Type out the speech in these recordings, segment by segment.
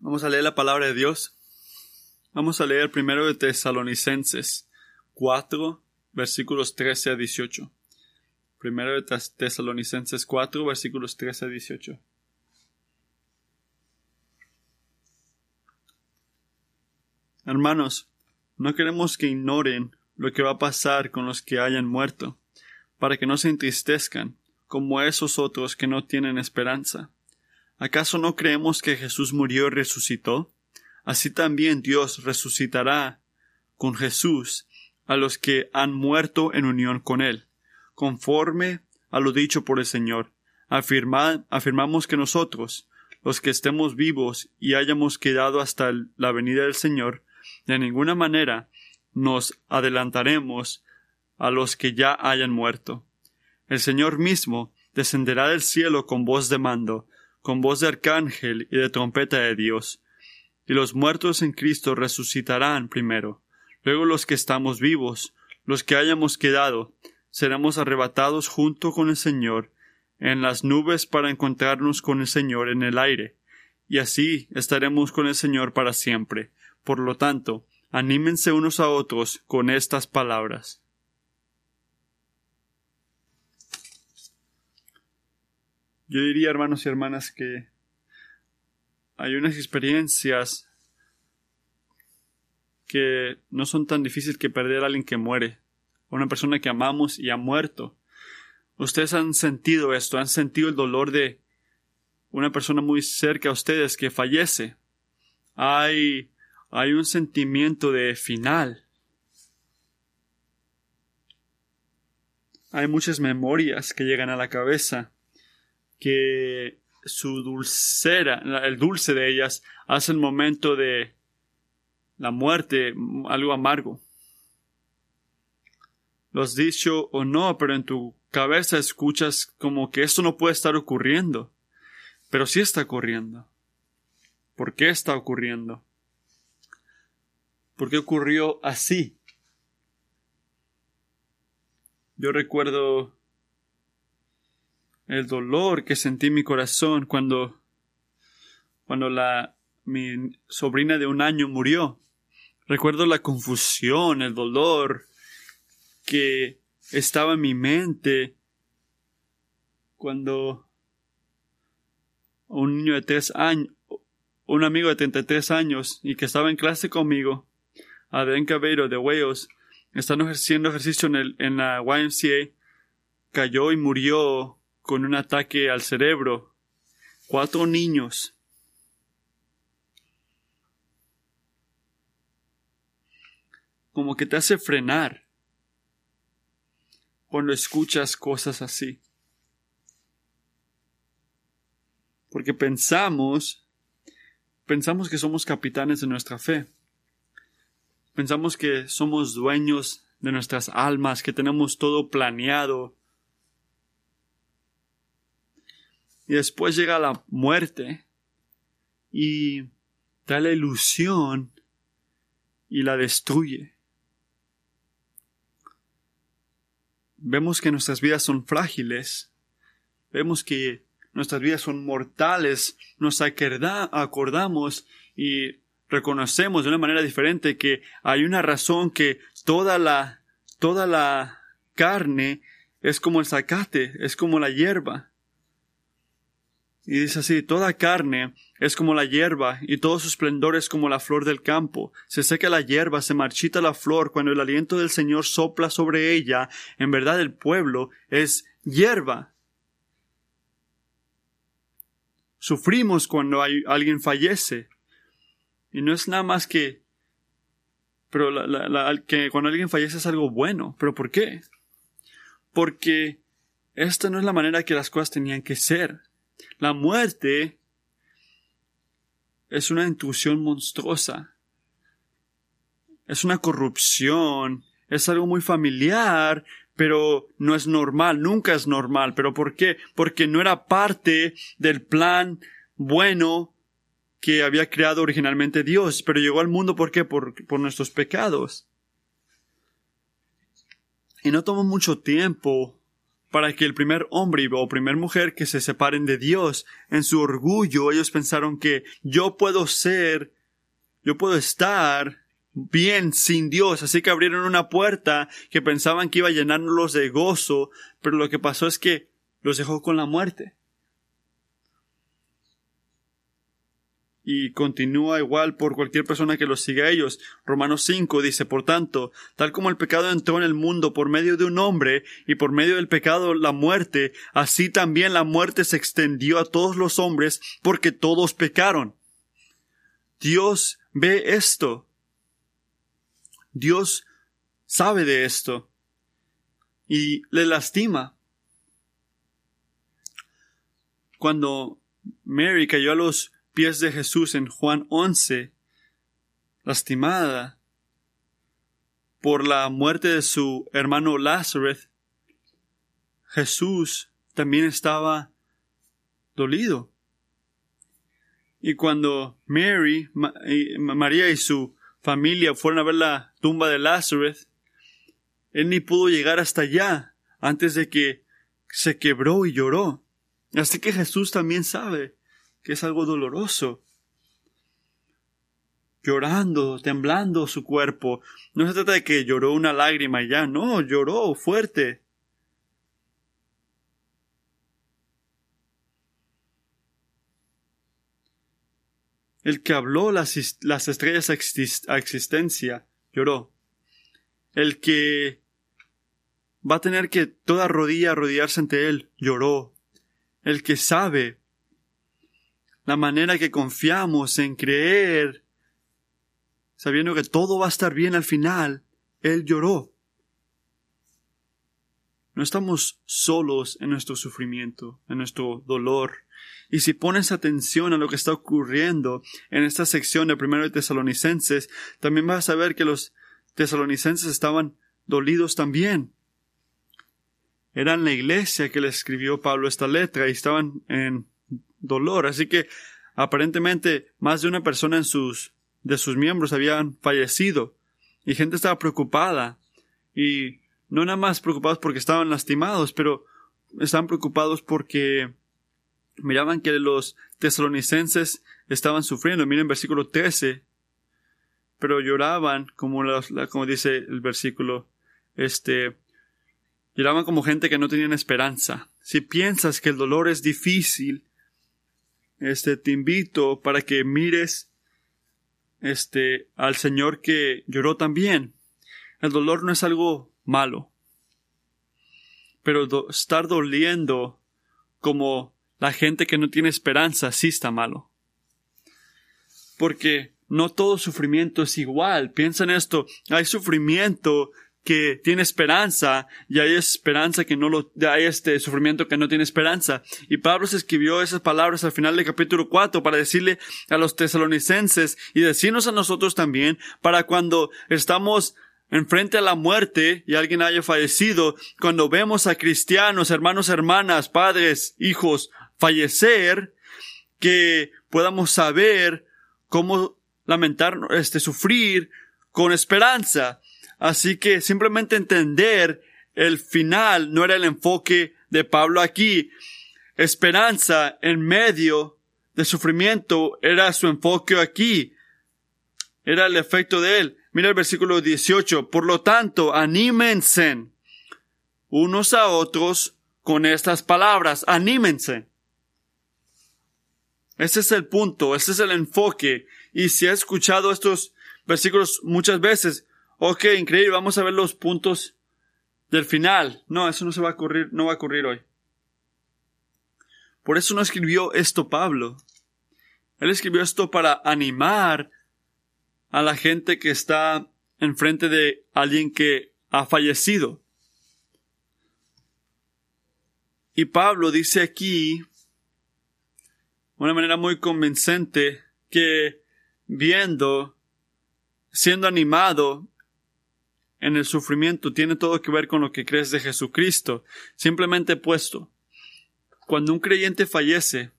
Vamos a leer la palabra de Dios. Vamos a leer primero de Tesalonicenses 4, versículos 13 a 18. Primero de Tesalonicenses 4, versículos 13 a 18. Hermanos, no queremos que ignoren lo que va a pasar con los que hayan muerto, para que no se entristezcan, como esos otros que no tienen esperanza. ¿Acaso no creemos que Jesús murió y resucitó? Así también Dios resucitará con Jesús a los que han muerto en unión con Él, conforme a lo dicho por el Señor. afirmamos que nosotros, los que estemos vivos y hayamos quedado hasta la venida del Señor, de ninguna manera nos adelantaremos a los que ya hayan muerto. El Señor mismo descenderá del cielo con voz de mando, con voz de arcángel y de trompeta de Dios. Y los muertos en Cristo resucitarán primero. Luego los que estamos vivos, los que hayamos quedado, seremos arrebatados junto con el Señor en las nubes para encontrarnos con el Señor en el aire, y así estaremos con el Señor para siempre. Por lo tanto, anímense unos a otros con estas palabras. Yo diría, hermanos y hermanas, que hay unas experiencias que no son tan difíciles que perder a alguien que muere, una persona que amamos y ha muerto. Ustedes han sentido esto, han sentido el dolor de una persona muy cerca a ustedes que fallece. Hay hay un sentimiento de final. Hay muchas memorias que llegan a la cabeza que su dulcera, el dulce de ellas, hace el momento de la muerte algo amargo. Lo has dicho o no, pero en tu cabeza escuchas como que esto no puede estar ocurriendo. Pero sí está ocurriendo. ¿Por qué está ocurriendo? ¿Por qué ocurrió así? Yo recuerdo el dolor que sentí en mi corazón cuando, cuando la, mi sobrina de un año murió. Recuerdo la confusión, el dolor que estaba en mi mente cuando un niño de tres años, un amigo de 33 años y que estaba en clase conmigo, Adrián Cabello de Wales, estando haciendo ejercicio en, el, en la YMCA, cayó y murió con un ataque al cerebro. Cuatro niños. Como que te hace frenar cuando escuchas cosas así. Porque pensamos, pensamos que somos capitanes de nuestra fe. Pensamos que somos dueños de nuestras almas, que tenemos todo planeado. Y después llega la muerte y da la ilusión y la destruye. Vemos que nuestras vidas son frágiles. Vemos que nuestras vidas son mortales. Nos acordamos y reconocemos de una manera diferente que hay una razón que toda la, toda la carne es como el zacate, es como la hierba. Y dice así, toda carne es como la hierba, y todo su esplendor es como la flor del campo. Se seca la hierba, se marchita la flor, cuando el aliento del Señor sopla sobre ella. En verdad el pueblo es hierba. Sufrimos cuando alguien fallece. Y no es nada más que, pero que cuando alguien fallece es algo bueno. ¿Pero por qué? Porque esta no es la manera que las cosas tenían que ser. La muerte es una intrusión monstruosa. Es una corrupción. Es algo muy familiar, pero no es normal, nunca es normal. ¿Pero por qué? Porque no era parte del plan bueno que había creado originalmente Dios, pero llegó al mundo ¿por qué? Por, por nuestros pecados. Y no tomó mucho tiempo para que el primer hombre o primer mujer que se separen de Dios. En su orgullo ellos pensaron que yo puedo ser, yo puedo estar bien sin Dios, así que abrieron una puerta que pensaban que iba a llenarlos de gozo, pero lo que pasó es que los dejó con la muerte. Y continúa igual por cualquier persona que los siga a ellos. Romanos 5 dice, por tanto, tal como el pecado entró en el mundo por medio de un hombre, y por medio del pecado la muerte, así también la muerte se extendió a todos los hombres, porque todos pecaron. Dios ve esto. Dios sabe de esto. Y le lastima. Cuando Mary cayó a los pies de Jesús en Juan 11, lastimada por la muerte de su hermano Lázaro, Jesús también estaba dolido. Y cuando Mary, María y su familia fueron a ver la tumba de Lázaro, él ni pudo llegar hasta allá antes de que se quebró y lloró. Así que Jesús también sabe es algo doloroso. Llorando, temblando su cuerpo. No se trata de que lloró una lágrima y ya, no, lloró fuerte. El que habló las, estrellas a existencia lloró. El que va a tener que toda rodilla arrodillarse ante él lloró. El que sabe la manera que confiamos en creer, sabiendo que todo va a estar bien al final, Él lloró. No estamos solos en nuestro sufrimiento, en nuestro dolor. Y si pones atención a lo que está ocurriendo en esta sección de primero de Tesalonicenses, también vas a ver que los tesalonicenses estaban dolidos también. Eran la iglesia que le escribió Pablo esta letra y estaban en dolor. Así que aparentemente más de una persona en sus, de sus miembros habían fallecido y gente estaba preocupada y no nada más preocupados porque estaban lastimados, pero estaban preocupados porque miraban que los tesalonicenses estaban sufriendo. Miren versículo 13. Pero lloraban, como, como dice el versículo, este, lloraban como gente que no tenían esperanza. Si piensas que el dolor es difícil, este, te invito para que mires este, al Señor que lloró también. El dolor no es algo malo, pero estar doliendo como la gente que no tiene esperanza sí está malo. Porque no todo sufrimiento es igual. Piensa en esto. Hay sufrimiento que tiene esperanza y hay esperanza que no lo, hay este sufrimiento que no tiene esperanza. Y Pablo se escribió esas palabras al final del capítulo 4 para decirle a los tesalonicenses y decirnos a nosotros también para cuando estamos enfrente a la muerte y alguien haya fallecido, cuando vemos a cristianos, hermanos, hermanas, padres, hijos fallecer, que podamos saber cómo lamentar, este, sufrir con esperanza. Así que simplemente entender el final no era el enfoque de Pablo aquí. Esperanza en medio de sufrimiento era su enfoque aquí. Era el efecto de él. Mira el versículo 18. Por lo tanto, anímense unos a otros con estas palabras. Anímense. Ese es el punto, ese es el enfoque. Y si he escuchado estos versículos muchas veces, Ok, increíble, vamos a ver los puntos del final. No, eso no se va a ocurrir, no va a ocurrir hoy. Por eso no escribió esto Pablo. Él escribió esto para animar a la gente que está enfrente de alguien que ha fallecido. Y Pablo dice aquí, de una manera muy convincente, que viendo, siendo animado en el sufrimiento tiene todo que ver con lo que crees de Jesucristo. Simplemente puesto, cuando un creyente fallece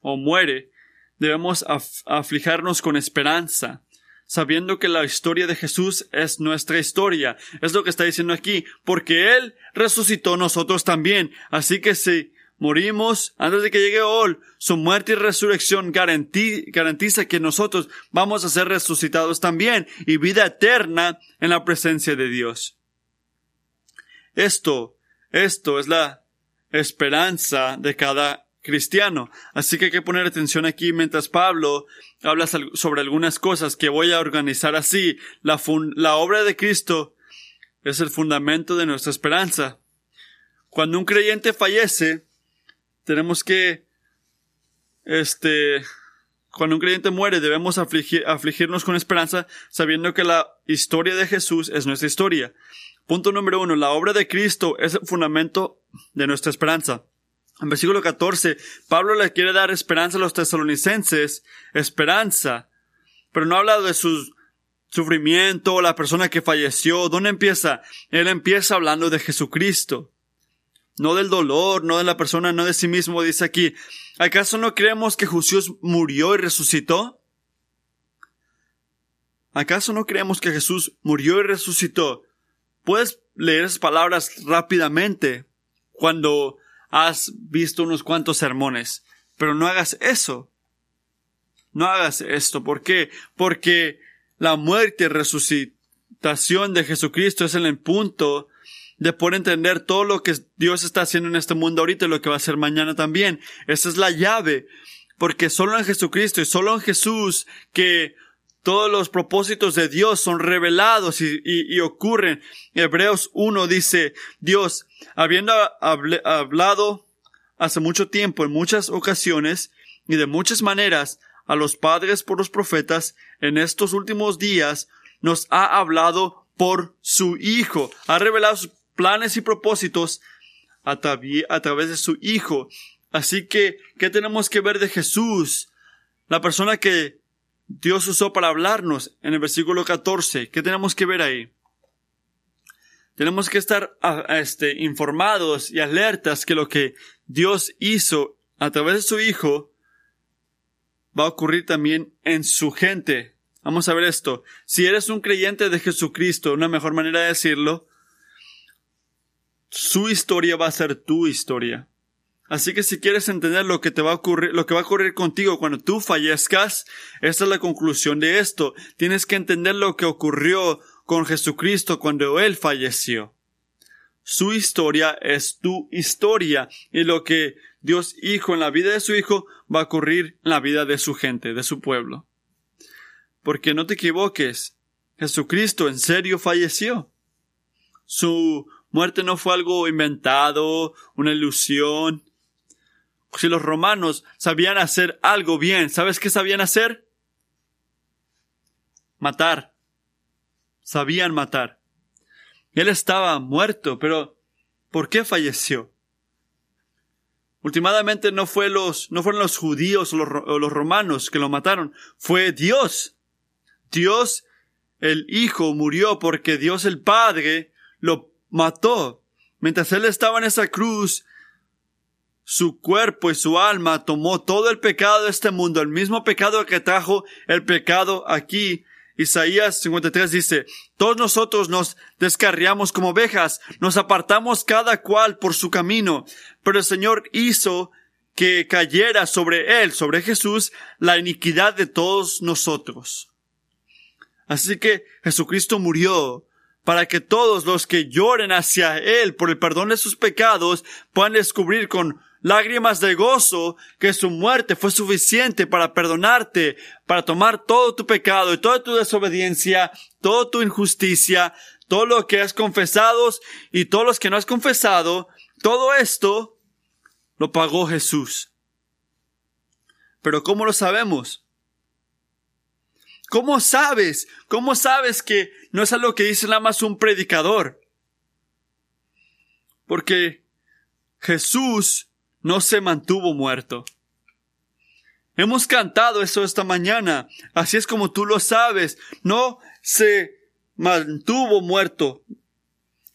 o muere, debemos aflijarnos con esperanza, sabiendo que la historia de Jesús es nuestra historia. Es lo que está diciendo aquí, porque Él resucitó nosotros también. Así que si morimos antes de que llegue Ol, su muerte y resurrección garantiza que nosotros vamos a ser resucitados también y vida eterna en la presencia de Dios. Esto, esto es la esperanza de cada cristiano. Así que hay que poner atención aquí mientras Pablo habla sobre algunas cosas que voy a organizar así. La, la obra de Cristo es el fundamento de nuestra esperanza. Cuando un creyente fallece, tenemos que, este, cuando un creyente muere, debemos afligirnos con esperanza, sabiendo que la historia de Jesús es nuestra historia. Punto número uno, la obra de Cristo es el fundamento de nuestra esperanza. En versículo 14, Pablo le quiere dar esperanza a los tesalonicenses, esperanza, pero no habla de su sufrimiento, la persona que falleció. ¿Dónde empieza? Él empieza hablando de Jesucristo. No del dolor, no de la persona, no de sí mismo, dice aquí. ¿Acaso no creemos que Jesús murió y resucitó? ¿Acaso no creemos que Jesús murió y resucitó? Puedes leer esas palabras rápidamente cuando has visto unos cuantos sermones, pero no hagas eso. No hagas esto. ¿Por qué? Porque la muerte y resucitación de Jesucristo es el punto de poder entender todo lo que Dios está haciendo en este mundo ahorita y lo que va a hacer mañana también. Esa es la llave. Porque solo en Jesucristo y solo en Jesús que todos los propósitos de Dios son revelados y, ocurren. Hebreos 1 dice, Dios, habiendo hablado hace mucho tiempo, en muchas ocasiones y de muchas maneras, a los padres por los profetas, en estos últimos días, nos ha hablado por su Hijo, ha revelado planes y propósitos a, a través de su Hijo. Así que, ¿qué tenemos que ver de Jesús? La persona que Dios usó para hablarnos en el versículo 14. ¿Qué tenemos que ver ahí? Tenemos que estar este, informados y alertas que lo que Dios hizo a través de su Hijo va a ocurrir también en su gente. Vamos a ver esto. Si eres un creyente de Jesucristo, una mejor manera de decirlo, su historia va a ser tu historia. Así que si quieres entender lo que te va a ocurrir, lo que va a ocurrir contigo cuando tú fallezcas, esta es la conclusión de esto. Tienes que entender lo que ocurrió con Jesucristo cuando Él falleció. Su historia es tu historia y lo que Dios hizo en la vida de su Hijo va a ocurrir en la vida de su gente, de su pueblo. Porque no te equivoques, Jesucristo en serio falleció. Su muerte no fue algo inventado, una ilusión, si los romanos sabían hacer algo bien, ¿sabes qué sabían hacer? Matar. Sabían matar. Él estaba muerto, pero ¿por qué falleció? Últimamente no, fue los, no fueron los judíos o los, o los romanos que lo mataron, fue Dios. Dios, el Hijo, murió porque Dios el Padre lo mató. Mientras Él estaba en esa cruz, su cuerpo y su alma tomó todo el pecado de este mundo, el mismo pecado que trajo el pecado aquí. Isaías 53 dice, todos nosotros nos descarriamos como ovejas, nos apartamos cada cual por su camino, pero el Señor hizo que cayera sobre él, sobre Jesús, la iniquidad de todos nosotros. Así que Jesucristo murió para que todos los que lloren hacia Él por el perdón de sus pecados puedan descubrir con lágrimas de gozo que su muerte fue suficiente para perdonarte, para tomar todo tu pecado y toda tu desobediencia, toda tu injusticia, todo lo que has confesado y todos los que no has confesado, todo esto lo pagó Jesús. Pero ¿cómo lo sabemos? ¿Cómo sabes? ¿Cómo sabes que no es algo que dice nada más un predicador? Porque Jesús no se mantuvo muerto. Hemos cantado eso esta mañana, así es como tú lo sabes, no se mantuvo muerto.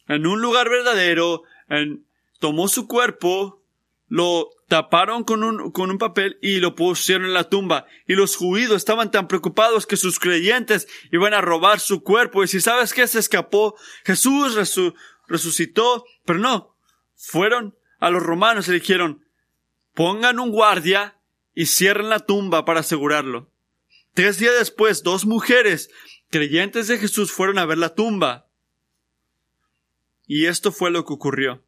En un lugar verdadero, en, tomó su cuerpo, lo taparon con un, con un papel y lo pusieron en la tumba. Y los judíos estaban tan preocupados que sus creyentes iban a robar su cuerpo. Y si sabes que se escapó, Jesús resucitó, pero no. Fueron a los romanos y dijeron, pongan un guardia y cierren la tumba para asegurarlo. Tres días después, dos mujeres creyentes de Jesús fueron a ver la tumba. Y esto fue lo que ocurrió.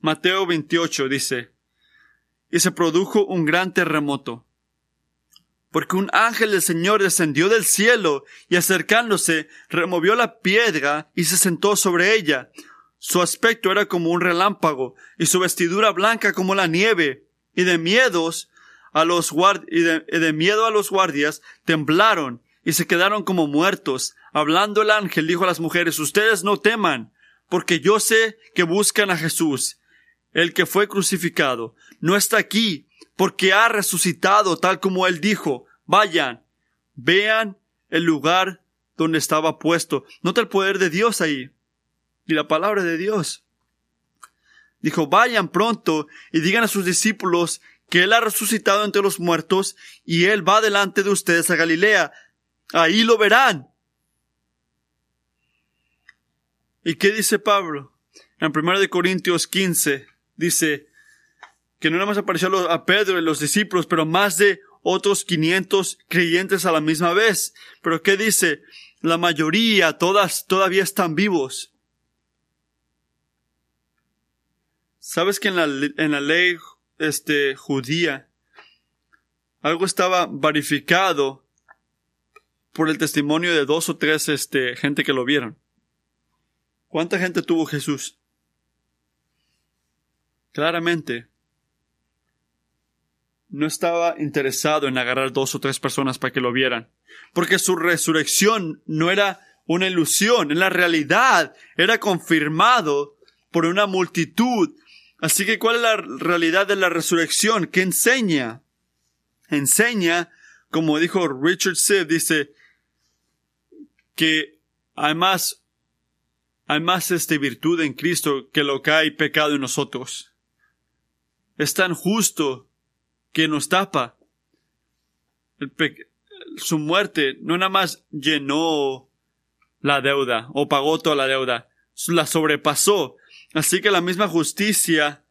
Mateo 28 dice, y se produjo un gran terremoto, porque un ángel del Señor descendió del cielo y acercándose removió la piedra y se sentó sobre ella. Su aspecto era como un relámpago y su vestidura blanca como la nieve, y de miedos a los y de miedo a los guardias temblaron y se quedaron como muertos. Hablando el ángel dijo a las mujeres, ustedes no teman, porque yo sé que buscan a Jesús, el que fue crucificado. No está aquí, porque ha resucitado tal como él dijo. Vayan, vean el lugar donde estaba puesto. Nota el poder de Dios ahí. Y la palabra de Dios. Dijo, vayan pronto y digan a sus discípulos que Él ha resucitado entre los muertos y Él va delante de ustedes a Galilea. Ahí lo verán. ¿Y qué dice Pablo? En 1 Corintios 15 dice que no nada más apareció a Pedro y los discípulos, pero más de otros 500 creyentes a la misma vez. Pero ¿qué dice? La mayoría, todas, todavía están vivos. ¿Sabes que en la, en la ley este, judía algo estaba verificado por el testimonio de dos o tres este, gente que lo vieron? ¿Cuánta gente tuvo Jesús? Claramente, no estaba interesado en agarrar dos o tres personas para que lo vieran, porque su resurrección no era una ilusión, en la realidad era confirmado por una multitud. Así que, ¿cuál es la realidad de la resurrección? ¿Qué enseña? Enseña, como dijo Richard Sibb, dice que además hay más este virtud en Cristo que lo que hay pecado en nosotros. Es tan justo que nos tapa. su muerte no nada más llenó la deuda o pagó toda la deuda, la sobrepasó. Así que la misma justicia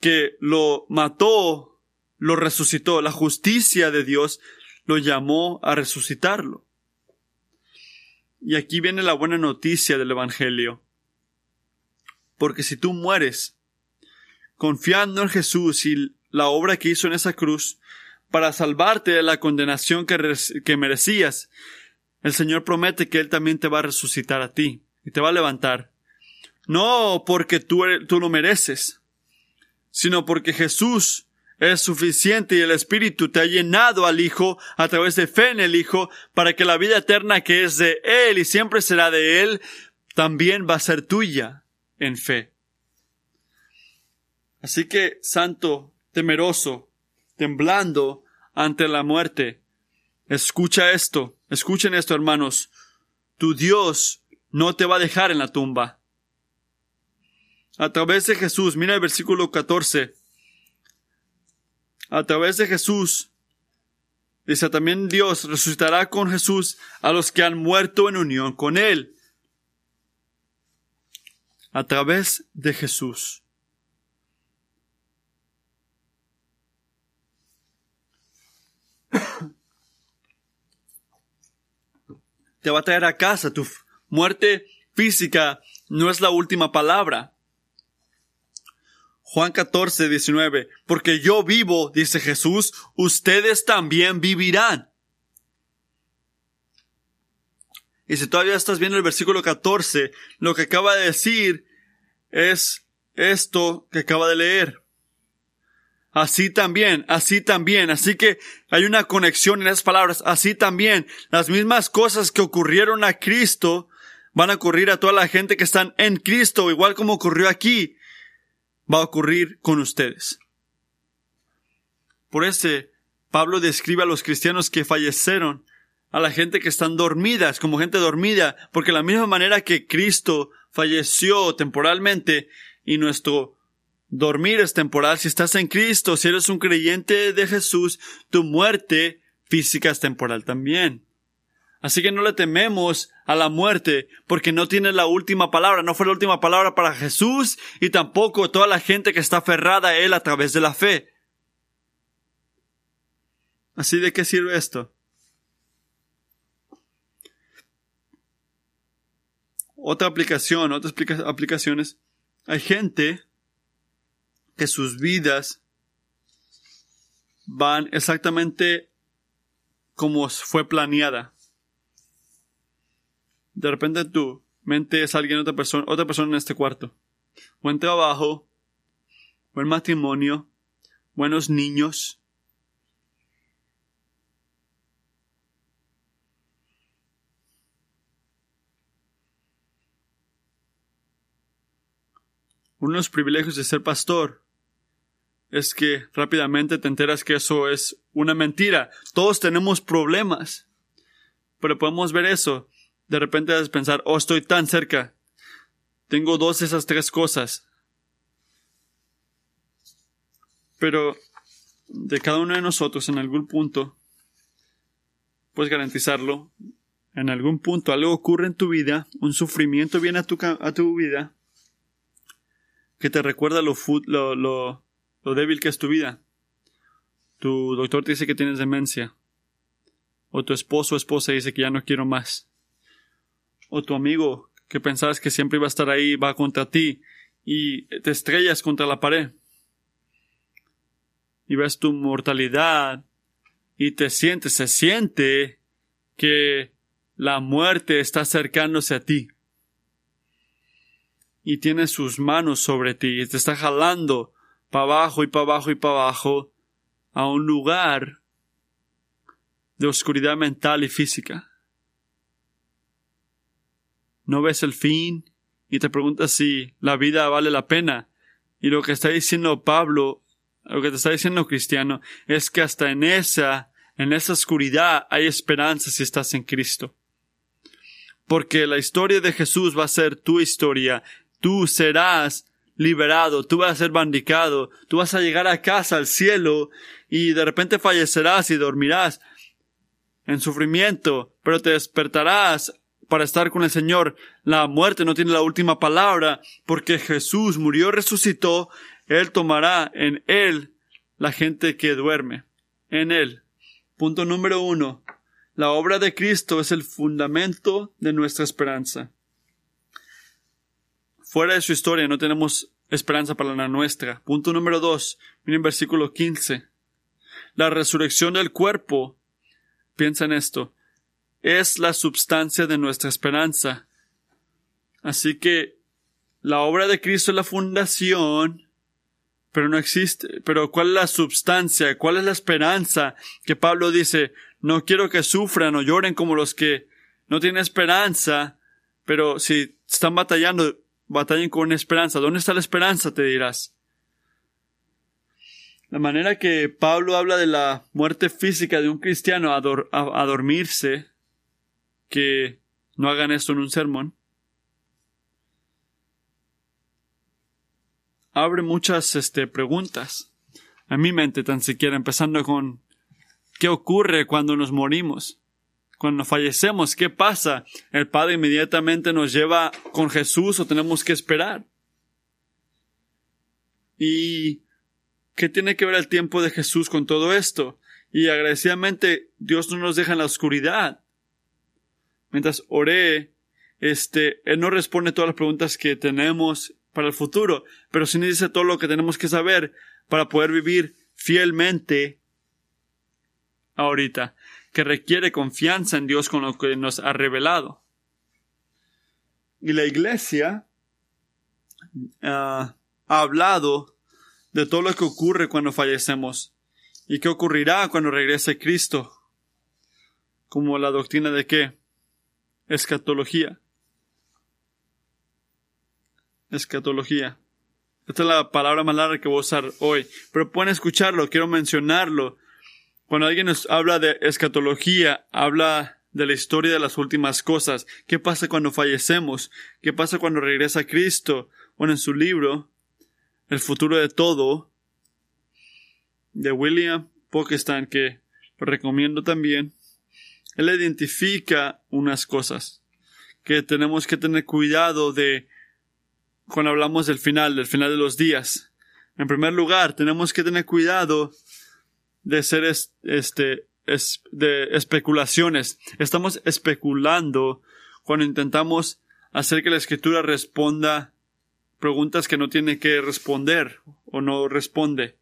que lo mató, lo resucitó. La justicia de Dios lo llamó a resucitarlo. Y aquí viene la buena noticia del Evangelio. Porque si tú mueres confiando en Jesús y la obra que hizo en esa cruz para salvarte de la condenación que, merecías, el Señor promete que Él también te va a resucitar a ti y te va a levantar. No porque tú, tú lo mereces, sino porque Jesús es suficiente y el Espíritu te ha llenado al Hijo a través de fe en el Hijo para que la vida eterna que es de Él y siempre será de Él también va a ser tuya en fe. Así que, santo, temeroso, temblando ante la muerte, escucha esto, escuchen esto, hermanos. Tu Dios no te va a dejar en la tumba. A través de Jesús, mira el versículo 14 a través de Jesús. Dice también Dios resucitará con Jesús a los que han muerto en unión con Él. A través de Jesús. Te va a traer a casa. Tu muerte física no es la última palabra. Juan 14, 19, porque yo vivo, dice Jesús, ustedes también vivirán. Y si todavía estás viendo el versículo 14, lo que acaba de decir es esto que acaba de leer. Así también, así también. Así que hay una conexión en esas palabras. Así también, las mismas cosas que ocurrieron a Cristo van a ocurrir a toda la gente que están en Cristo, igual como ocurrió aquí va a ocurrir con ustedes. Por ese, Pablo describe a los cristianos que fallecieron, a la gente que están dormidas, como gente dormida, porque la misma manera que Cristo falleció temporalmente y nuestro dormir es temporal. Si estás en Cristo, si eres un creyente de Jesús, tu muerte física es temporal también. Así que no le tememos a la muerte porque no tiene la última palabra, no fue la última palabra para Jesús y tampoco toda la gente que está aferrada a Él a través de la fe. Así de qué sirve esto? Otra aplicación, otras aplicaciones. Hay gente que sus vidas van exactamente como fue planeada. De repente tu mente es alguien, otra persona, otra persona en este cuarto. Buen trabajo, buen matrimonio, buenos niños, uno de los privilegios de ser pastor es que rápidamente te enteras que eso es una mentira. Todos tenemos problemas. Pero podemos ver eso. De repente vas a pensar, oh, estoy tan cerca. Tengo dos de esas tres cosas. Pero de cada uno de nosotros en algún punto, puedes garantizarlo, en algún punto algo ocurre en tu vida, un sufrimiento viene a tu, a tu vida, que te recuerda lo, lo, lo, lo débil que es tu vida. Tu doctor te dice que tienes demencia. O tu esposo o esposa dice que ya no quiero más. O tu amigo que pensabas que siempre iba a estar ahí va contra ti y te estrellas contra la pared. Y ves tu mortalidad y te sientes, se siente que la muerte está acercándose a ti y tiene sus manos sobre ti y te está jalando para abajo y para abajo y para abajo a un lugar de oscuridad mental y física. No ves el fin y te preguntas si la vida vale la pena. Y lo que está diciendo Pablo, lo que te está diciendo Cristiano, es que hasta en esa, en esa oscuridad hay esperanza si estás en Cristo. Porque la historia de Jesús va a ser tu historia tú serás liberado, tú vas a ser bandicado, tú vas a llegar a casa, al cielo, y de repente fallecerás y dormirás en sufrimiento, pero te despertarás para estar con el Señor. La muerte no tiene la última palabra, porque Jesús murió, resucitó, Él tomará en Él la gente que duerme, en Él. Punto número uno. La obra de Cristo es el fundamento de nuestra esperanza fuera de su historia no tenemos esperanza para la nuestra. Punto número dos. Miren versículo 15. La resurrección del cuerpo, piensa en esto, es la substancia de nuestra esperanza. Así que la obra de Cristo es la fundación, pero no existe. Pero ¿cuál es la substancia? ¿Cuál es la esperanza? Que Pablo dice, no quiero que sufran o lloren como los que no tienen esperanza, pero si están batallando, batallen con esperanza. ¿Dónde está la esperanza? te dirás. La manera que Pablo habla de la muerte física de un cristiano a, dormirse, que no hagan esto en un sermón, abre muchas este, preguntas a mi mente, tan siquiera empezando con ¿qué ocurre cuando nos morimos? Cuando fallecemos, ¿qué pasa? ¿El Padre inmediatamente nos lleva con Jesús o tenemos que esperar? ¿Y qué tiene que ver el tiempo de Jesús con todo esto? Y agradecidamente Dios no nos deja en la oscuridad. Mientras oré, este, Él no responde todas las preguntas que tenemos para el futuro, pero sí nos dice todo lo que tenemos que saber para poder vivir fielmente ahorita que requiere confianza en Dios con lo que nos ha revelado. Y la iglesia ah, ha hablado de todo lo que ocurre cuando fallecemos y qué ocurrirá cuando regrese Cristo, como la doctrina de qué? Escatología. Escatología. Esta es la palabra más larga que voy a usar hoy, pero pueden escucharlo, quiero mencionarlo cuando alguien nos habla de escatología, habla de la historia de las últimas cosas. ¿Qué pasa cuando fallecemos? ¿Qué pasa cuando regresa Cristo? Bueno, en su libro, El futuro de todo de William Pokestan que recomiendo también. Él identifica unas cosas que tenemos que tener cuidado de cuando hablamos del final, del final de los días. En primer lugar, tenemos que tener cuidado de ser este, de especulaciones. Estamos especulando cuando intentamos hacer que la escritura responda preguntas que no tiene que responder o no responde.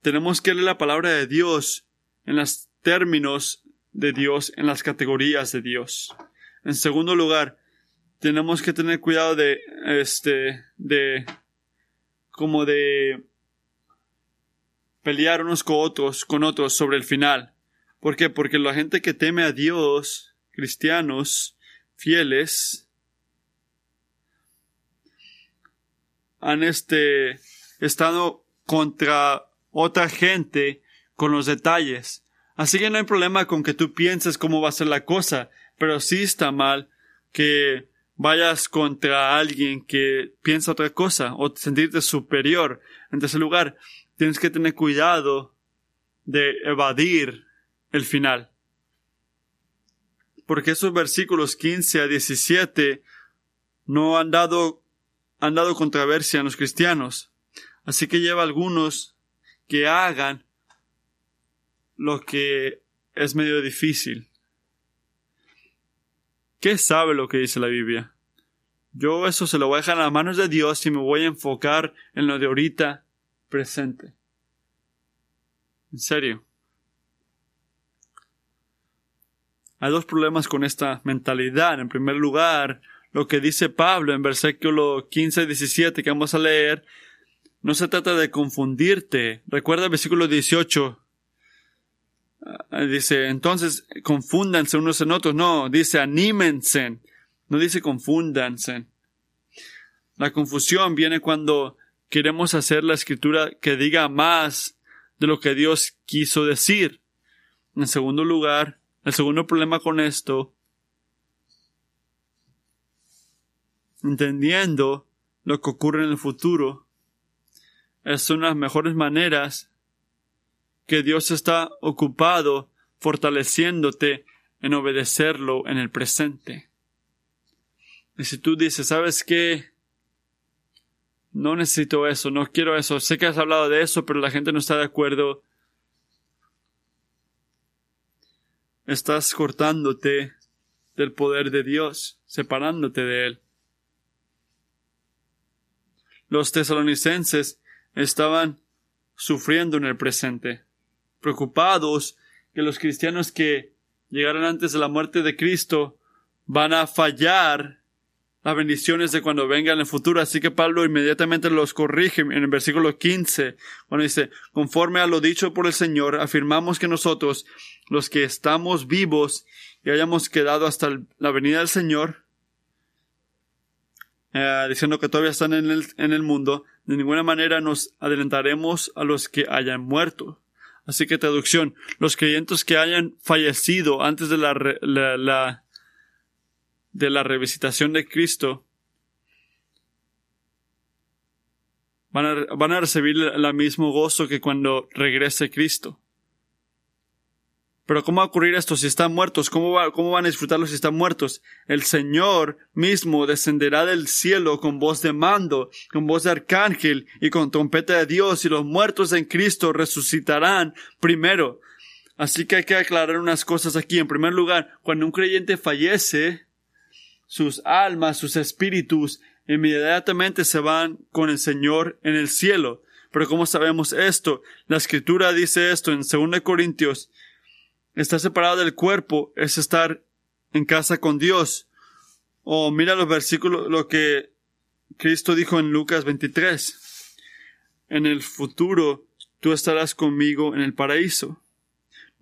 Tenemos que leer la palabra de Dios en los términos de Dios, en las categorías de Dios. En segundo lugar, tenemos que tener cuidado de, este, de, como de pelear unos con otros, con otros sobre el final. ¿Por qué? Porque la gente que teme a Dios, cristianos, fieles, han este, estado contra otra gente con los detalles. Así que no hay problema con que tú pienses cómo va a ser la cosa, pero sí está mal que vayas contra alguien que piensa otra cosa o sentirte superior. En tercer lugar, tienes que tener cuidado de evadir el final. Porque esos versículos 15 a 17 no han dado, han dado controversia a los cristianos. Así que lleva algunos que hagan lo que es medio difícil. ¿Qué sabe lo que dice la Biblia? Yo eso se lo voy a dejar en las manos de Dios y me voy a enfocar en lo de ahorita presente. En serio. Hay dos problemas con esta mentalidad. En primer lugar, lo que dice Pablo en versículo 15 y 17 que vamos a leer, no se trata de confundirte. Recuerda el versículo 18. Ah, dice, entonces confúndanse unos en otros. No, dice anímense. No dice confúndanse. La confusión viene cuando queremos hacer la escritura que diga más de lo que Dios quiso decir. En segundo lugar, el segundo problema con esto, entendiendo lo que ocurre en el futuro, es una de las mejores maneras que Dios está ocupado fortaleciéndote en obedecerlo en el presente. Y si tú dices, ¿sabes qué? No necesito eso, no quiero eso, sé que has hablado de eso, pero la gente no está de acuerdo. Estás cortándote del poder de Dios, separándote de Él. Los tesalonicenses estaban sufriendo en el presente, preocupados que los cristianos que llegaron antes de la muerte de Cristo van a fallar las bendiciones de cuando venga en el futuro. Así que Pablo inmediatamente los corrige en el versículo 15, cuando dice, conforme a lo dicho por el Señor, afirmamos que nosotros, los que estamos vivos y hayamos quedado hasta la venida del Señor, eh, diciendo que todavía están en el, en el mundo, de ninguna manera nos adelantaremos a los que hayan muerto. Así que traducción, los creyentes que hayan fallecido antes de la, la de la revisitación de Cristo van a, van a recibir el mismo gozo que cuando regrese Cristo. Pero ¿cómo va a ocurrir esto si están muertos? ¿Cómo, ¿Cómo van a disfrutarlo si están muertos? El Señor mismo descenderá del cielo con voz de mando, con voz de arcángel y con trompeta de Dios y los muertos en Cristo resucitarán primero. Así que hay que aclarar unas cosas aquí. En primer lugar, cuando un creyente fallece, sus almas, sus espíritus, inmediatamente se van con el Señor en el cielo. Pero ¿cómo sabemos esto? La escritura dice esto en 2 Corintios. Estar separado del cuerpo es estar en casa con Dios. O mira los versículos, lo que Cristo dijo en Lucas 23. En el futuro tú estarás conmigo en el paraíso.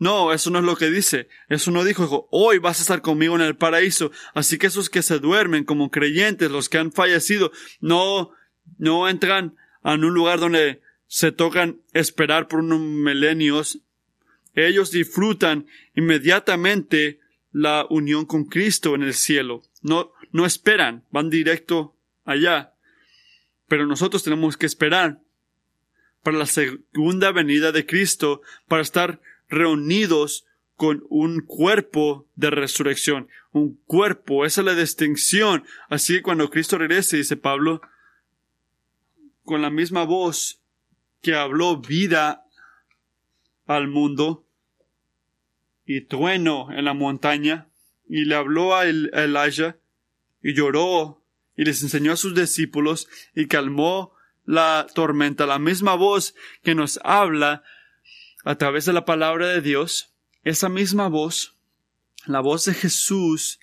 No, eso no es lo que dice. Eso no dijo, hoy vas a estar conmigo en el paraíso. Así que esos que se duermen como creyentes, los que han fallecido, no, no entran a un lugar donde se tocan esperar por unos milenios. Ellos disfrutan inmediatamente la unión con Cristo en el cielo. No, no esperan, van directo allá. Pero nosotros tenemos que esperar para la segunda venida de Cristo, para estar reunidos con un cuerpo de resurrección, un cuerpo, esa es la distinción. Así que cuando Cristo regrese, dice Pablo, con la misma voz que habló vida al mundo y trueno en la montaña, y le habló a Elijah, y lloró, y les enseñó a sus discípulos, y calmó la tormenta, la misma voz que nos habla a través de la palabra de Dios, esa misma voz, la voz de Jesús,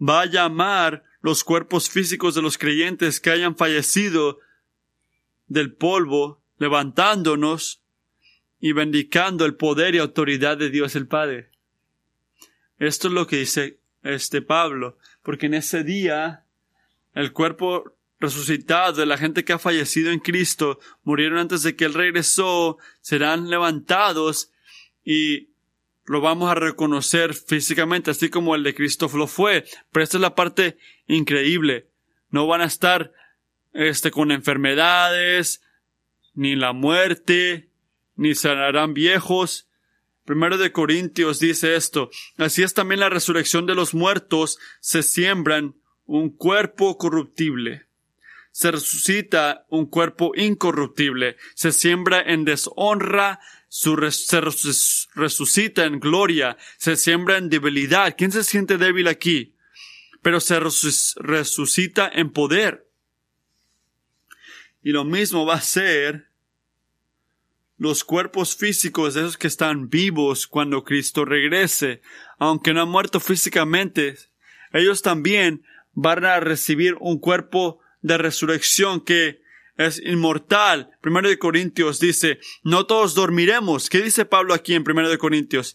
va a llamar los cuerpos físicos de los creyentes que hayan fallecido del polvo, levantándonos y bendicando el poder y autoridad de Dios el Padre. Esto es lo que dice este Pablo, porque en ese día el cuerpo resucitado de la gente que ha fallecido en Cristo, murieron antes de que Él regresó, serán levantados y lo vamos a reconocer físicamente, así como el de Cristo lo fue. Pero esta es la parte increíble. No van a estar este, con enfermedades, ni la muerte, ni serán viejos. Primero de Corintios dice esto. Así es también la resurrección de los muertos. Se siembran un cuerpo corruptible se resucita un cuerpo incorruptible, se siembra en deshonra, se resucita en gloria, se siembra en debilidad. ¿Quién se siente débil aquí? Pero se resucita en poder. Y lo mismo va a ser los cuerpos físicos de esos que están vivos cuando Cristo regrese, aunque no han muerto físicamente, ellos también van a recibir un cuerpo de resurrección que es inmortal. Primero de Corintios dice, no todos dormiremos. ¿Qué dice Pablo aquí en Primero de Corintios?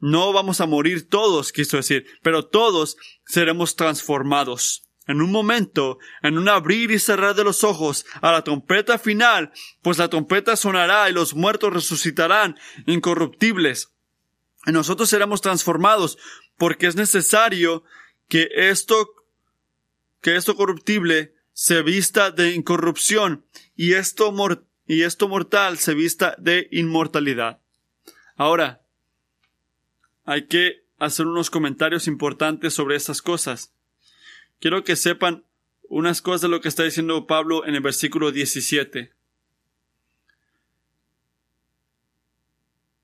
No vamos a morir todos, quiso decir, pero todos seremos transformados. En un momento, en un abrir y cerrar de los ojos, a la trompeta final, pues la trompeta sonará y los muertos resucitarán incorruptibles. Y nosotros seremos transformados, porque es necesario que esto, que esto corruptible se vista de incorrupción y esto, y esto mortal se vista de inmortalidad. Ahora, hay que hacer unos comentarios importantes sobre estas cosas. Quiero que sepan unas cosas de lo que está diciendo Pablo en el versículo 17.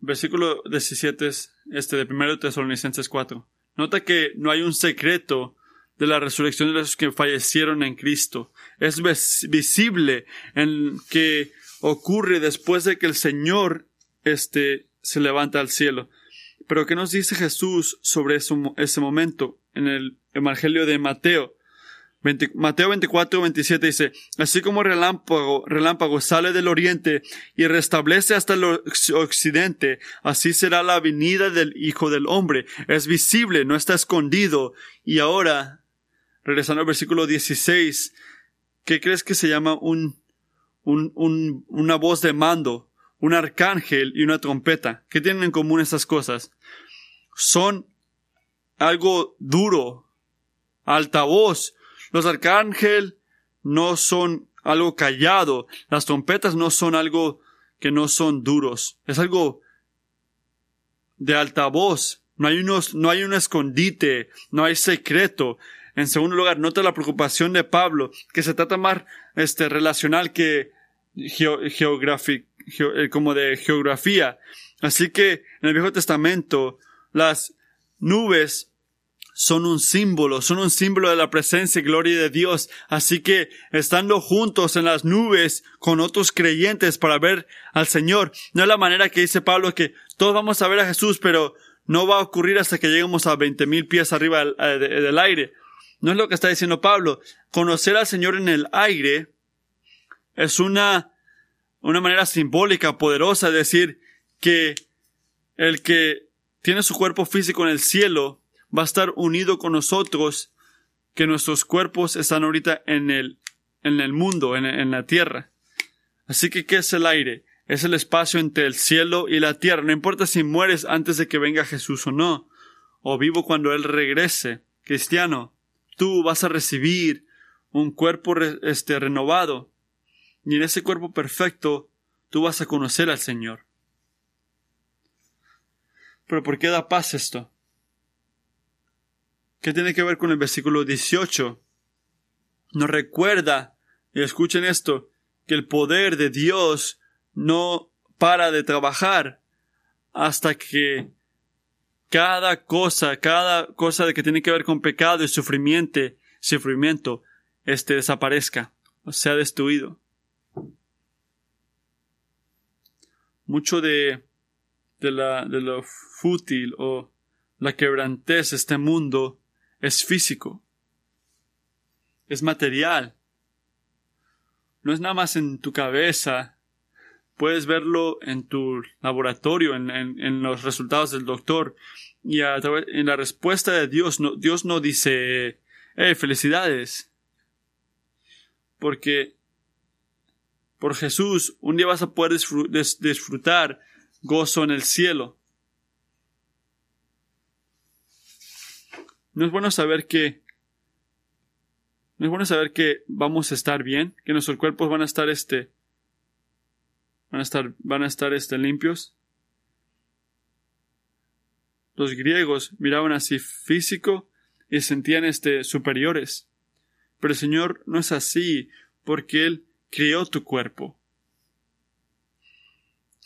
Versículo 17 es este de 1 Tesalonicenses 4. Nota que no hay un secreto de la resurrección de los que fallecieron en Cristo. Es visible en que ocurre después de que el Señor este, se levanta al cielo. Pero ¿qué nos dice Jesús sobre ese momento en el Evangelio de Mateo? Mateo 24, 27 dice, así como relámpago, relámpago sale del oriente y restablece hasta el occidente, así será la venida del Hijo del Hombre. Es visible, no está escondido. Y ahora regresando al versículo 16, ¿qué crees que se llama un, un, una voz de mando, un arcángel y una trompeta? ¿Qué tienen en común estas cosas? Son algo duro, altavoz. Los arcángeles no son algo callado. Las trompetas no son algo que no son duros. Es algo de altavoz. No hay unos, no hay un escondite, no hay secreto. En segundo lugar, nota la preocupación de Pablo, que se trata más este, relacional que eh, como de geografía. Así que en el Viejo Testamento, las nubes son un símbolo, son un símbolo de la presencia y gloria de Dios. Así que estando juntos en las nubes con otros creyentes para ver al Señor, no es la manera que dice Pablo que todos vamos a ver a Jesús, pero no va a ocurrir hasta que lleguemos a veinte mil pies arriba del aire. No es lo que está diciendo Pablo. Conocer al Señor en el aire es una, una manera simbólica, poderosa, de decir que el que tiene su cuerpo físico en el cielo va a estar unido con nosotros, que nuestros cuerpos están ahorita en el, en el mundo, en, en la tierra. Así que, ¿qué es el aire? Es el espacio entre el cielo y la tierra. No importa si mueres antes de que venga Jesús o no, o vivo cuando Él regrese. Cristiano, tú vas a recibir un cuerpo este, renovado. Y en ese cuerpo perfecto, tú vas a conocer al Señor. Pero ¿por qué da paz esto? ¿Qué tiene que ver con el versículo 18? Nos recuerda, y escuchen esto, que el poder de Dios no para de trabajar hasta que cada cosa, cada cosa de que tiene que ver con pecado y sufrimiento, sufrimiento, este desaparezca, o sea destruido. Mucho de, de, la, de lo fútil o la quebrantez de este mundo es físico, es material, no es nada más en tu cabeza, puedes verlo en tu laboratorio, en, los resultados del doctor, y en la respuesta de Dios, no, Dios no dice, eh, felicidades, porque por Jesús un día vas a poder disfrutar gozo en el cielo. No es bueno saber que no es bueno saber que vamos a estar bien, que nuestros cuerpos van a estar este van a estar van a estar este limpios. Los griegos miraban así físico y sentían este superiores. Pero el Señor no es así, porque Él creó tu cuerpo.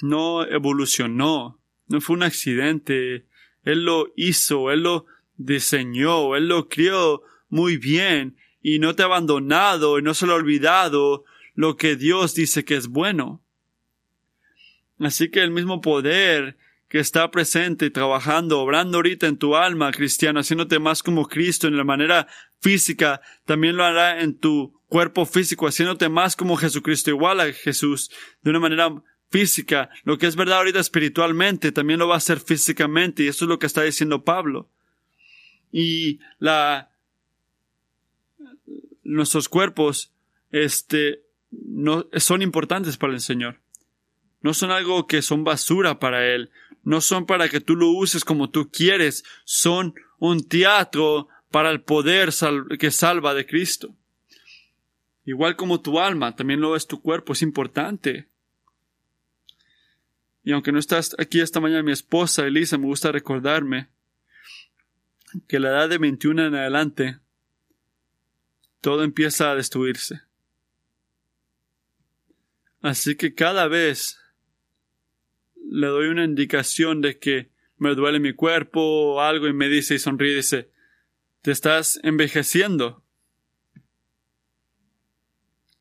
No evolucionó, no fue un accidente. Él lo hizo, Él lo diseñó, Él lo crió muy bien y no te ha abandonado y no se lo ha olvidado lo que Dios dice que es bueno. Así que el mismo poder que está presente y trabajando, obrando ahorita en tu alma, cristiano, haciéndote más como Cristo en la manera física, también lo hará en tu cuerpo físico, haciéndote más como Jesucristo, igual a Jesús, de una manera física. Lo que es verdad ahorita espiritualmente, también lo va a hacer físicamente, y eso es lo que está diciendo Pablo. Y la nuestros cuerpos, este, no, son importantes para el Señor. No son algo que son basura para Él. No son para que tú lo uses como tú quieres. Son un teatro para el poder que salva de Cristo. Igual como tu alma, también lo es tu cuerpo, es importante. Y aunque no estás aquí esta mañana, mi esposa Elisa me gusta recordarme que la edad de 21 en adelante todo empieza a destruirse. Así que cada vez le doy una indicación de que me duele mi cuerpo o algo y me dice y sonríe y dice, te estás envejeciendo.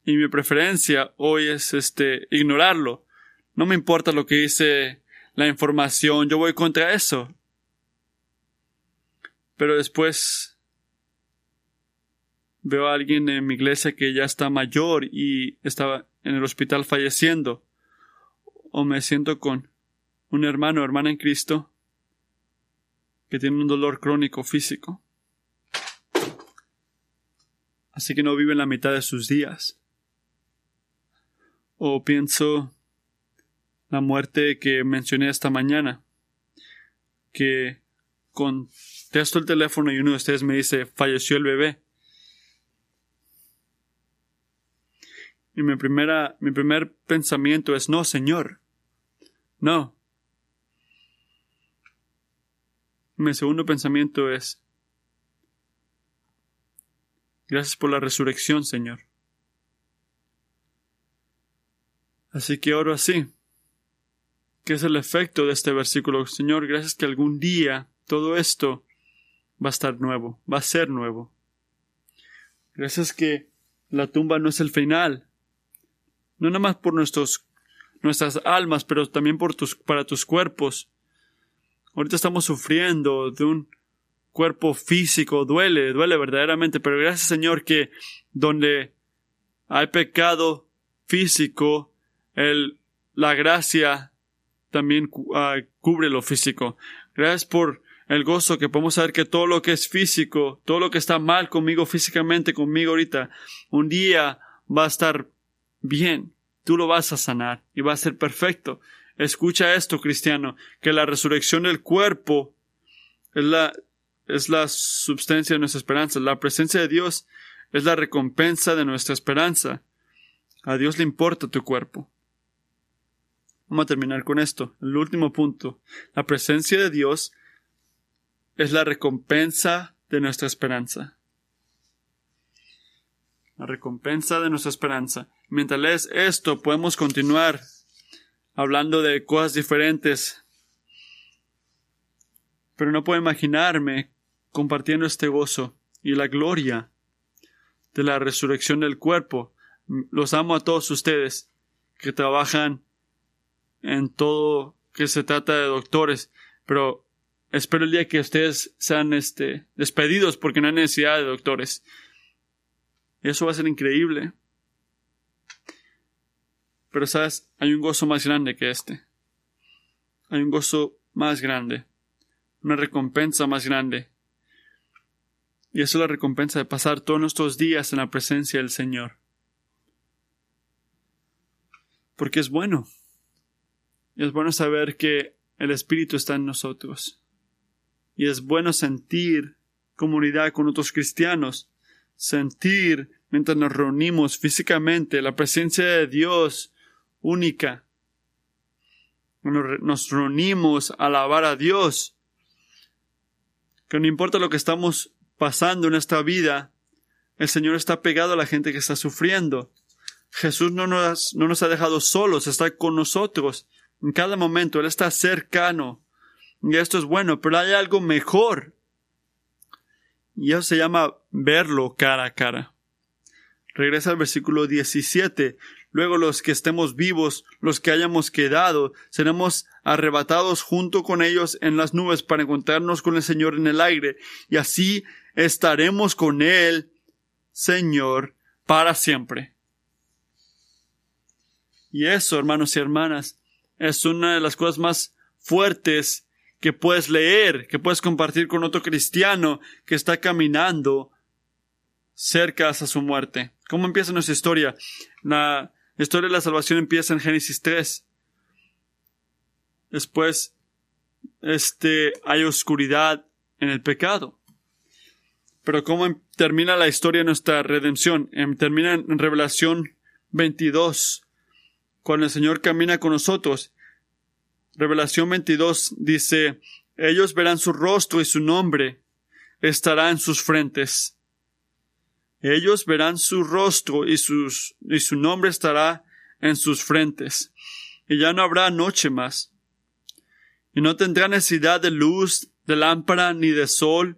Y mi preferencia hoy es este ignorarlo. No me importa lo que dice la información, yo voy contra eso. Pero después veo a alguien en mi iglesia que ya está mayor y estaba en el hospital falleciendo, o me siento con un hermano o hermana en Cristo que tiene un dolor crónico físico, así que no vive la mitad de sus días. O pienso la muerte que mencioné esta mañana, que contesto el teléfono y uno de ustedes me dice falleció el bebé. Y mi primera, mi primer pensamiento es no, Señor. No. Mi segundo pensamiento es Gracias por la resurrección, Señor. Así que oro así. ¿Qué es el efecto de este versículo? Señor, gracias que algún día todo esto va a estar nuevo, va a ser nuevo. Gracias que la tumba no es el final, no nada más por nuestros, nuestras almas, pero también por tus, para tus cuerpos. Ahorita estamos sufriendo de un cuerpo físico, duele, duele verdaderamente, pero gracias Señor que donde hay pecado físico, el, la gracia también ah, cubre lo físico. Gracias por el gozo que podemos saber que todo lo que es físico, todo lo que está mal conmigo físicamente, conmigo ahorita, un día va a estar bien, tú lo vas a sanar y va a ser perfecto. Escucha esto, cristiano, que la resurrección del cuerpo es la, es la substancia de nuestra esperanza. La presencia de Dios es la recompensa de nuestra esperanza. A Dios le importa tu cuerpo. Vamos a terminar con esto. El último punto. La presencia de Dios es la recompensa de nuestra esperanza. La recompensa de nuestra esperanza. Mientras lees esto, podemos continuar hablando de cosas diferentes. Pero no puedo imaginarme compartiendo este gozo y la gloria de la resurrección del cuerpo. Los amo a todos ustedes que trabajan en todo que se trata de doctores, pero espero el día que ustedes sean este, despedidos porque no hay necesidad de doctores. Eso va a ser increíble. Pero sabes, hay un gozo más grande que este. Hay un gozo más grande. Una recompensa más grande. Y eso es la recompensa de pasar todos nuestros días en la presencia del Señor. Porque es bueno. Y es bueno saber que el Espíritu está en nosotros. Y es bueno sentir comunidad con otros cristianos, sentir mientras nos reunimos físicamente la presencia de Dios única. Nos reunimos a alabar a Dios. Que no importa lo que estamos pasando en esta vida, el Señor está pegado a la gente que está sufriendo. Jesús no nos, no nos ha dejado solos, está con nosotros en cada momento. Él está cercano. Y esto es bueno, pero hay algo mejor. Y eso se llama verlo cara a cara. Regresa al versículo 17. Luego los que estemos vivos, los que hayamos quedado, seremos arrebatados junto con ellos en las nubes para encontrarnos con el Señor en el aire, y así estaremos con Él, Señor, para siempre. Y eso, hermanos y hermanas, es una de las cosas más fuertes que puedes leer, que puedes compartir con otro cristiano que está caminando cerca a su muerte. ¿Cómo empieza nuestra historia? La historia de la salvación empieza en Génesis 3. Después, este, hay oscuridad en el pecado. Pero ¿cómo em, termina la historia de nuestra redención? Em, termina en Revelación 22 cuando el Señor camina con nosotros. Revelación 22 dice, ellos verán su rostro y su nombre estará en sus frentes. Ellos verán su rostro y, sus, y su nombre estará en sus frentes. Y ya no habrá noche más. Y no tendrá necesidad de luz, de lámpara, ni de sol,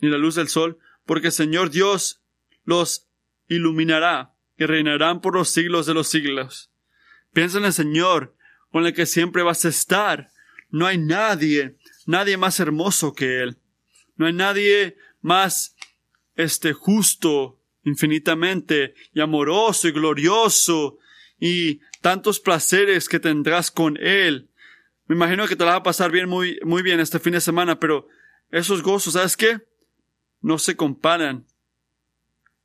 ni la luz del sol, porque el Señor Dios los iluminará que reinarán por los siglos de los siglos. Piensa en el Señor, con el que siempre vas a estar. No hay nadie, nadie más hermoso que Él. No hay nadie más, este, justo, infinitamente, y amoroso y glorioso, y tantos placeres que tendrás con Él. Me imagino que te la va a pasar bien, muy, muy bien este fin de semana, pero esos gozos, ¿sabes qué? No se comparan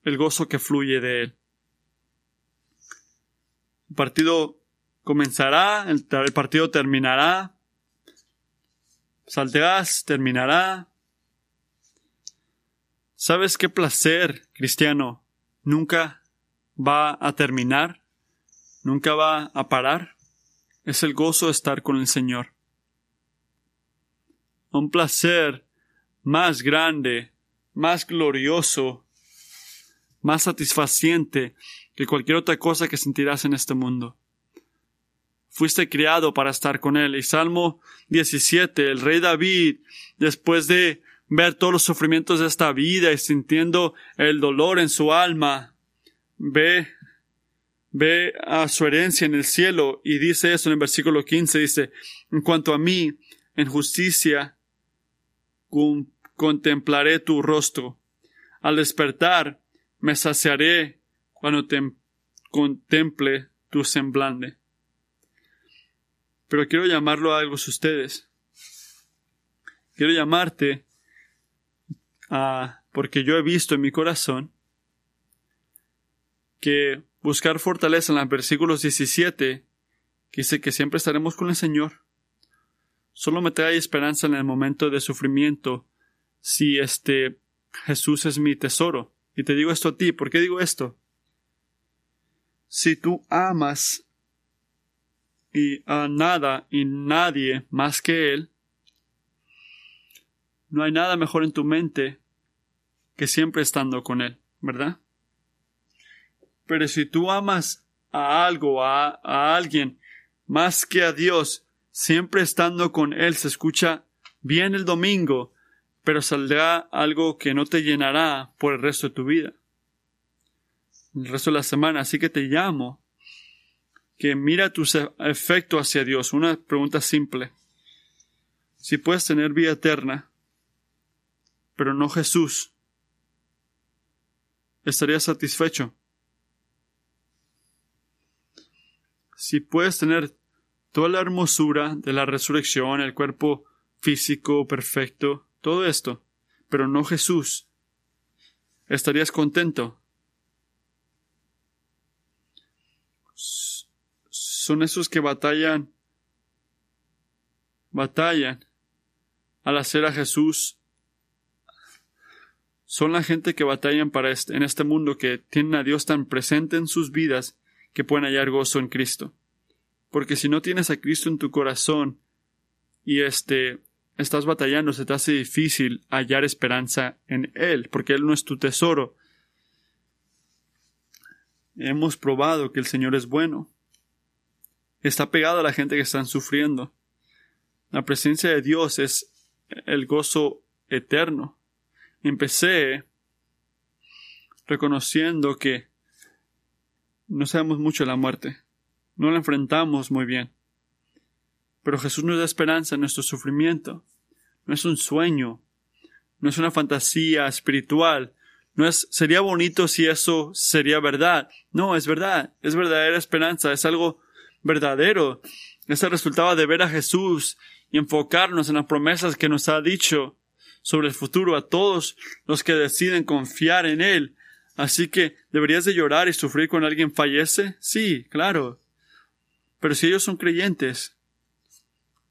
el gozo que fluye de Él. El partido comenzará, el, partido terminará, saldrás, terminará. ¿Sabes qué placer, cristiano, nunca va a terminar? ¿Nunca va a parar? Es el gozo de estar con el Señor. Un placer más grande, más glorioso, más satisfaciente que cualquier otra cosa que sentirás en este mundo. Fuiste criado para estar con Él. Y Salmo 17, el rey David, después de ver todos los sufrimientos de esta vida y sintiendo el dolor en su alma, ve, ve a su herencia en el cielo y dice eso en el versículo 15, dice, en cuanto a mí, en justicia, contemplaré tu rostro. Al despertar, me saciaré cuando te contemple tu semblante. Pero quiero llamarlo a algo ustedes. Quiero llamarte a, porque yo he visto en mi corazón que buscar fortaleza en los versículos 17, que dice que siempre estaremos con el Señor, solo me trae esperanza en el momento de sufrimiento si este Jesús es mi tesoro. Y te digo esto a ti, ¿por qué digo esto? si tú amas y a nada y nadie más que Él, no hay nada mejor en tu mente que siempre estando con Él, ¿verdad? Pero si tú amas a algo, a, a alguien, más que a Dios, siempre estando con Él, se escucha bien el domingo, pero saldrá algo que no te llenará por el resto de tu vida, el resto de la semana. Así que te llamo que mira tu efecto hacia Dios. Una pregunta simple. Si puedes tener vida eterna, pero no Jesús, ¿estarías satisfecho? Si puedes tener toda la hermosura de la resurrección, el cuerpo físico perfecto, todo esto, pero no Jesús, ¿estarías contento? son esos que batallan, batallan al hacer a Jesús. Son la gente que batallan para este, en este mundo que tienen a Dios tan presente en sus vidas que pueden hallar gozo en Cristo. Porque si no tienes a Cristo en tu corazón y este estás batallando, se te hace difícil hallar esperanza en Él, porque Él no es tu tesoro. Hemos probado que el Señor es bueno está pegado a la gente que están sufriendo. La presencia de Dios es el gozo eterno. Empecé reconociendo que no sabemos mucho de la muerte, no la enfrentamos muy bien. Pero Jesús nos da esperanza en nuestro sufrimiento. No es un sueño, no es una fantasía espiritual, no es sería bonito si eso sería verdad. No, es verdad, es verdadera esperanza, es algo verdadero. Ese resultaba de ver a Jesús y enfocarnos en las promesas que nos ha dicho sobre el futuro a todos los que deciden confiar en Él. Así que, ¿deberías de llorar y sufrir cuando alguien fallece? Sí, claro. Pero si ellos son creyentes,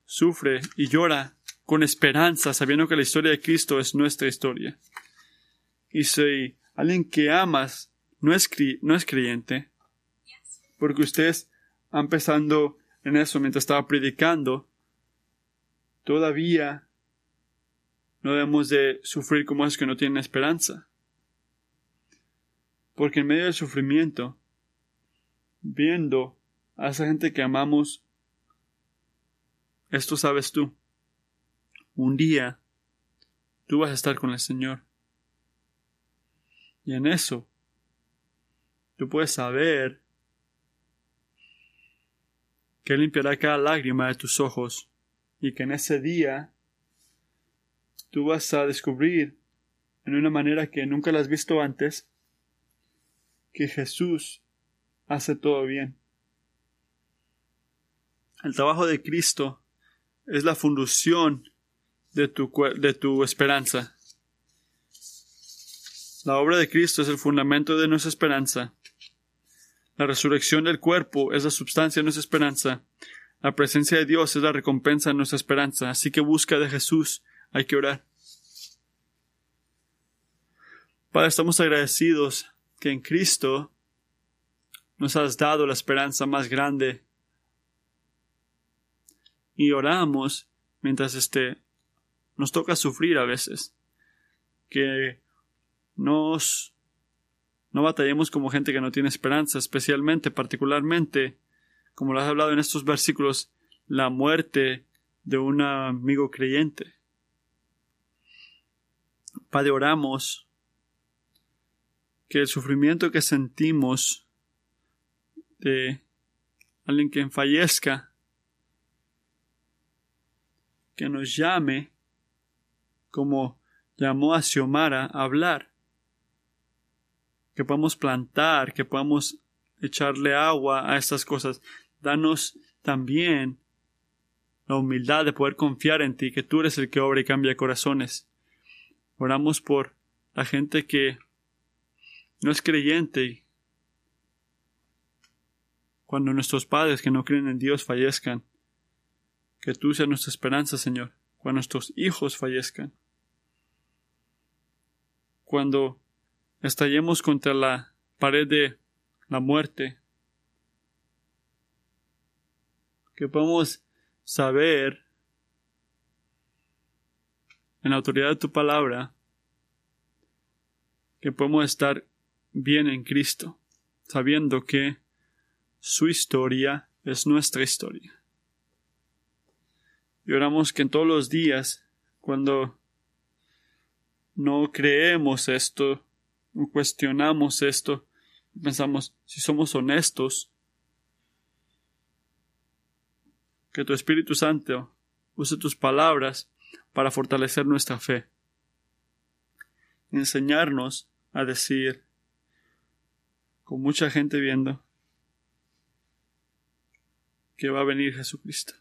sufre y llora con esperanza, sabiendo que la historia de Cristo es nuestra historia. Y si alguien que amas no es, no es creyente, porque ustedes empezando en eso mientras estaba predicando, todavía no debemos de sufrir como es que no tienen esperanza. Porque en medio del sufrimiento, viendo a esa gente que amamos, esto sabes tú. Un día tú vas a estar con el Señor. Y en eso tú puedes saber que limpiará cada lágrima de tus ojos, y que en ese día tú vas a descubrir en una manera que nunca la has visto antes, que Jesús hace todo bien. El trabajo de Cristo es la fundación de tu, de tu esperanza. La obra de Cristo es el fundamento de nuestra esperanza. La resurrección del cuerpo es la sustancia de nuestra esperanza. La presencia de Dios es la recompensa de nuestra esperanza. Así que busca de Jesús. Hay que orar. Padre, estamos agradecidos que en Cristo nos has dado la esperanza más grande. Y oramos mientras este nos toca sufrir a veces. Que nos no batallemos como gente que no tiene esperanza, especialmente, particularmente, como lo has hablado en estos versículos, la muerte de un amigo creyente. Padre, oramos que el sufrimiento que sentimos de alguien que fallezca, que nos llame como llamó a Xiomara a hablar que podamos plantar, que podamos echarle agua a estas cosas. Danos también la humildad de poder confiar en ti, que tú eres el que obra y cambia corazones. Oramos por la gente que no es creyente cuando nuestros padres que no creen en Dios fallezcan. Que tú seas nuestra esperanza, Señor, cuando nuestros hijos fallezcan. Cuando estallemos contra la pared de la muerte, que podemos saber en la autoridad de tu palabra que podemos estar bien en Cristo, sabiendo que su historia es nuestra historia. Y oramos que en todos los días, cuando no creemos esto, o cuestionamos esto, pensamos, si somos honestos, que tu Espíritu Santo use tus palabras para fortalecer nuestra fe. Enseñarnos a decir, con mucha gente viendo, que va a venir Jesucristo.